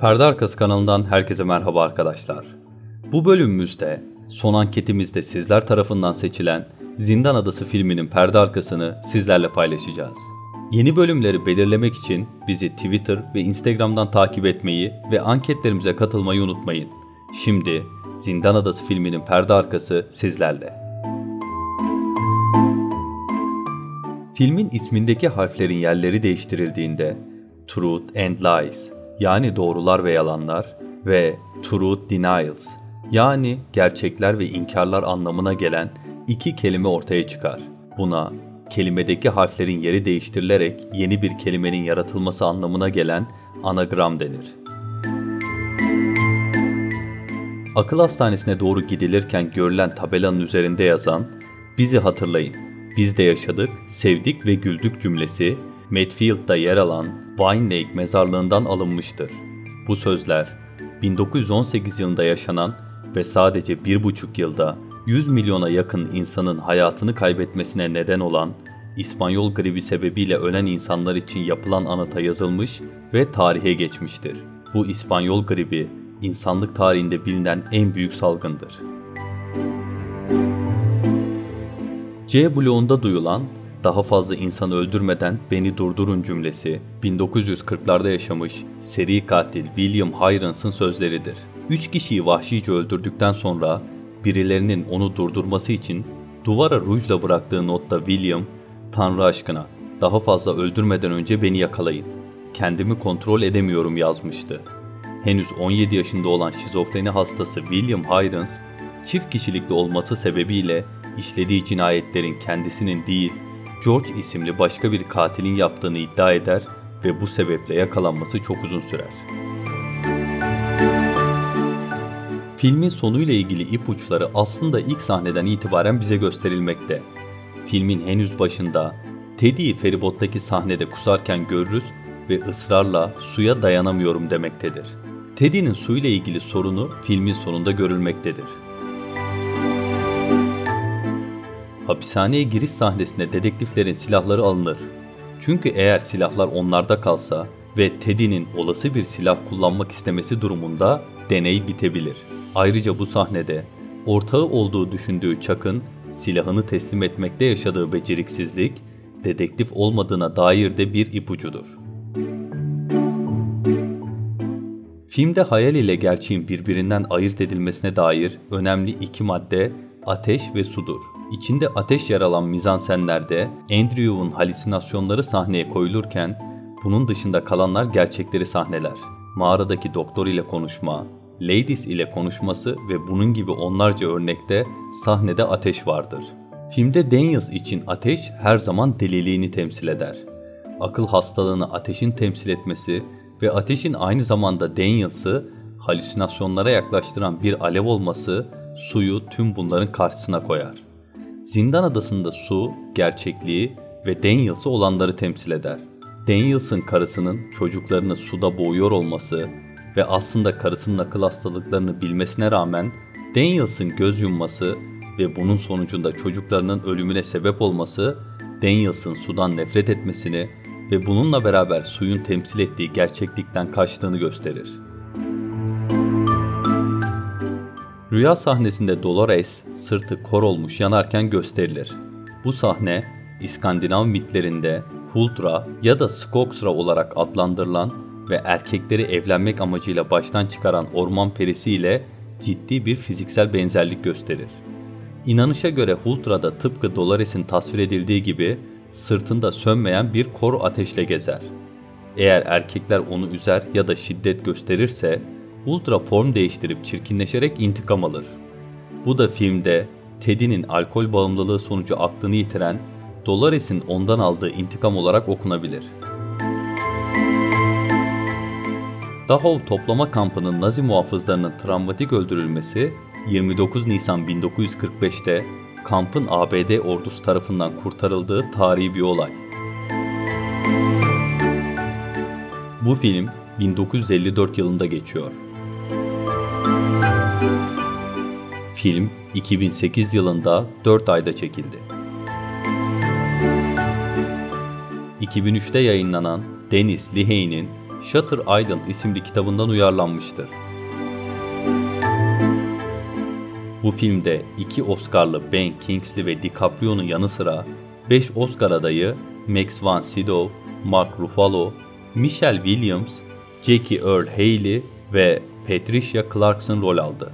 Perde Arkası kanalından herkese merhaba arkadaşlar. Bu bölümümüzde son anketimizde sizler tarafından seçilen Zindan Adası filminin perde arkasını sizlerle paylaşacağız. Yeni bölümleri belirlemek için bizi Twitter ve Instagram'dan takip etmeyi ve anketlerimize katılmayı unutmayın. Şimdi Zindan Adası filminin perde arkası sizlerle. Filmin ismindeki harflerin yerleri değiştirildiğinde Truth and Lies yani doğrular ve yalanlar ve Truth Denials yani gerçekler ve inkarlar anlamına gelen iki kelime ortaya çıkar. Buna kelimedeki harflerin yeri değiştirilerek yeni bir kelimenin yaratılması anlamına gelen anagram denir. Akıl hastanesine doğru gidilirken görülen tabelanın üzerinde yazan "Bizi hatırlayın, biz de yaşadık, sevdik ve güldük" cümlesi Medfield'da yer alan Vine Lake mezarlığından alınmıştır. Bu sözler 1918 yılında yaşanan ve sadece bir buçuk yılda 100 milyona yakın insanın hayatını kaybetmesine neden olan İspanyol gribi sebebiyle ölen insanlar için yapılan anıta yazılmış ve tarihe geçmiştir. Bu İspanyol gribi insanlık tarihinde bilinen en büyük salgındır. C bloğunda duyulan daha fazla insan öldürmeden beni durdurun cümlesi 1940'larda yaşamış seri katil William Hirons'ın sözleridir. Üç kişiyi vahşice öldürdükten sonra birilerinin onu durdurması için duvara rujla bıraktığı notta William, Tanrı aşkına daha fazla öldürmeden önce beni yakalayın. Kendimi kontrol edemiyorum yazmıştı. Henüz 17 yaşında olan şizofreni hastası William Hirons, çift kişilikli olması sebebiyle işlediği cinayetlerin kendisinin değil, George isimli başka bir katilin yaptığını iddia eder ve bu sebeple yakalanması çok uzun sürer. Filmin sonuyla ilgili ipuçları aslında ilk sahneden itibaren bize gösterilmekte. Filmin henüz başında Teddy'yi feribottaki sahnede kusarken görürüz ve ısrarla suya dayanamıyorum demektedir. Teddy'nin suyla ilgili sorunu filmin sonunda görülmektedir. Hapishaneye giriş sahnesinde dedektiflerin silahları alınır. Çünkü eğer silahlar onlarda kalsa ve Teddy'nin olası bir silah kullanmak istemesi durumunda deney bitebilir. Ayrıca bu sahnede ortağı olduğu düşündüğü Chuck'ın silahını teslim etmekte yaşadığı beceriksizlik, dedektif olmadığına dair de bir ipucudur. Filmde hayal ile gerçeğin birbirinden ayırt edilmesine dair önemli iki madde ateş ve sudur. İçinde ateş yer alan mizansenlerde Andrew'un halüsinasyonları sahneye koyulurken bunun dışında kalanlar gerçekleri sahneler. Mağaradaki doktor ile konuşma, Ladies ile konuşması ve bunun gibi onlarca örnekte sahnede ateş vardır. Filmde Daniels için ateş her zaman deliliğini temsil eder. Akıl hastalığını ateşin temsil etmesi ve ateşin aynı zamanda Daniels'ı halüsinasyonlara yaklaştıran bir alev olması suyu tüm bunların karşısına koyar. Zindan adasında su, gerçekliği ve Daniels'ı olanları temsil eder. Daniels'ın karısının çocuklarını suda boğuyor olması ve aslında karısının akıl hastalıklarını bilmesine rağmen Daniels'ın göz yumması ve bunun sonucunda çocuklarının ölümüne sebep olması Daniels'ın sudan nefret etmesini ve bununla beraber suyun temsil ettiği gerçeklikten kaçtığını gösterir. Rüya sahnesinde Dolores sırtı kor olmuş yanarken gösterilir. Bu sahne İskandinav mitlerinde Huldra ya da Skogsra olarak adlandırılan ve erkekleri evlenmek amacıyla baştan çıkaran orman perisi ile ciddi bir fiziksel benzerlik gösterir. İnanışa göre Hultra'da tıpkı Dolores'in tasvir edildiği gibi sırtında sönmeyen bir kor ateşle gezer. Eğer erkekler onu üzer ya da şiddet gösterirse Ultra form değiştirip çirkinleşerek intikam alır. Bu da filmde Teddy'nin alkol bağımlılığı sonucu aklını yitiren Dolores'in ondan aldığı intikam olarak okunabilir. Dachau toplama kampının Nazi muhafızlarının travmatik öldürülmesi 29 Nisan 1945'te kampın ABD ordusu tarafından kurtarıldığı tarihi bir olay. Bu film 1954 yılında geçiyor. Film 2008 yılında 4 ayda çekildi. 2003'te yayınlanan Dennis Lehane'in Shutter Island isimli kitabından uyarlanmıştır. Bu filmde iki Oscar'lı Ben Kingsley ve DiCaprio'nun yanı sıra 5 Oscar adayı Max von Sydow, Mark Ruffalo, Michelle Williams, Jackie Earl Haley ve Patricia Clarkson rol aldı.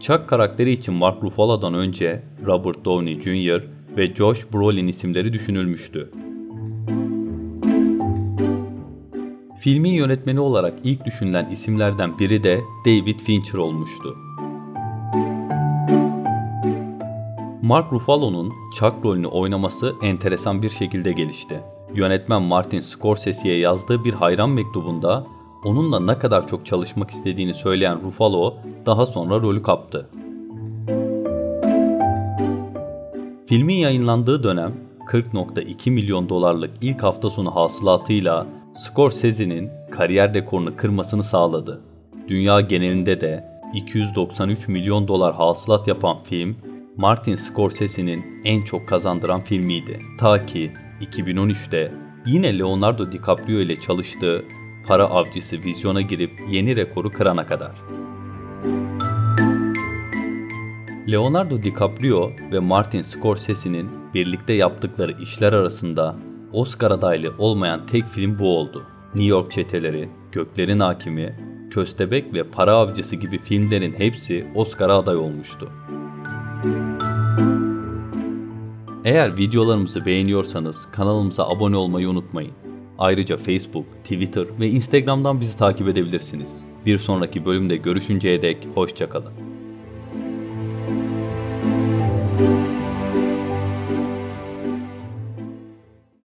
Chuck karakteri için Mark Ruffalo'dan önce Robert Downey Jr. ve Josh Brolin isimleri düşünülmüştü. Filmin yönetmeni olarak ilk düşünülen isimlerden biri de David Fincher olmuştu. Mark Ruffalo'nun Chuck rolünü oynaması enteresan bir şekilde gelişti. Yönetmen Martin Scorsese'ye yazdığı bir hayran mektubunda onunla ne kadar çok çalışmak istediğini söyleyen Ruffalo daha sonra rolü kaptı. Filmin yayınlandığı dönem 40.2 milyon dolarlık ilk hafta sonu hasılatıyla Scorsese'nin kariyer rekorunu kırmasını sağladı. Dünya genelinde de 293 milyon dolar hasılat yapan film Martin Scorsese'nin en çok kazandıran filmiydi. Ta ki 2013'te yine Leonardo DiCaprio ile çalıştığı Para Avcısı vizyona girip yeni rekoru kırana kadar. Leonardo DiCaprio ve Martin Scorsese'nin birlikte yaptıkları işler arasında Oscar adaylı olmayan tek film bu oldu. New York Çeteleri, Göklerin Hakimi, Köstebek ve Para Avcısı gibi filmlerin hepsi Oscar'a aday olmuştu. Eğer videolarımızı beğeniyorsanız kanalımıza abone olmayı unutmayın. Ayrıca Facebook, Twitter ve Instagram'dan bizi takip edebilirsiniz. Bir sonraki bölümde görüşünceye dek hoşçakalın.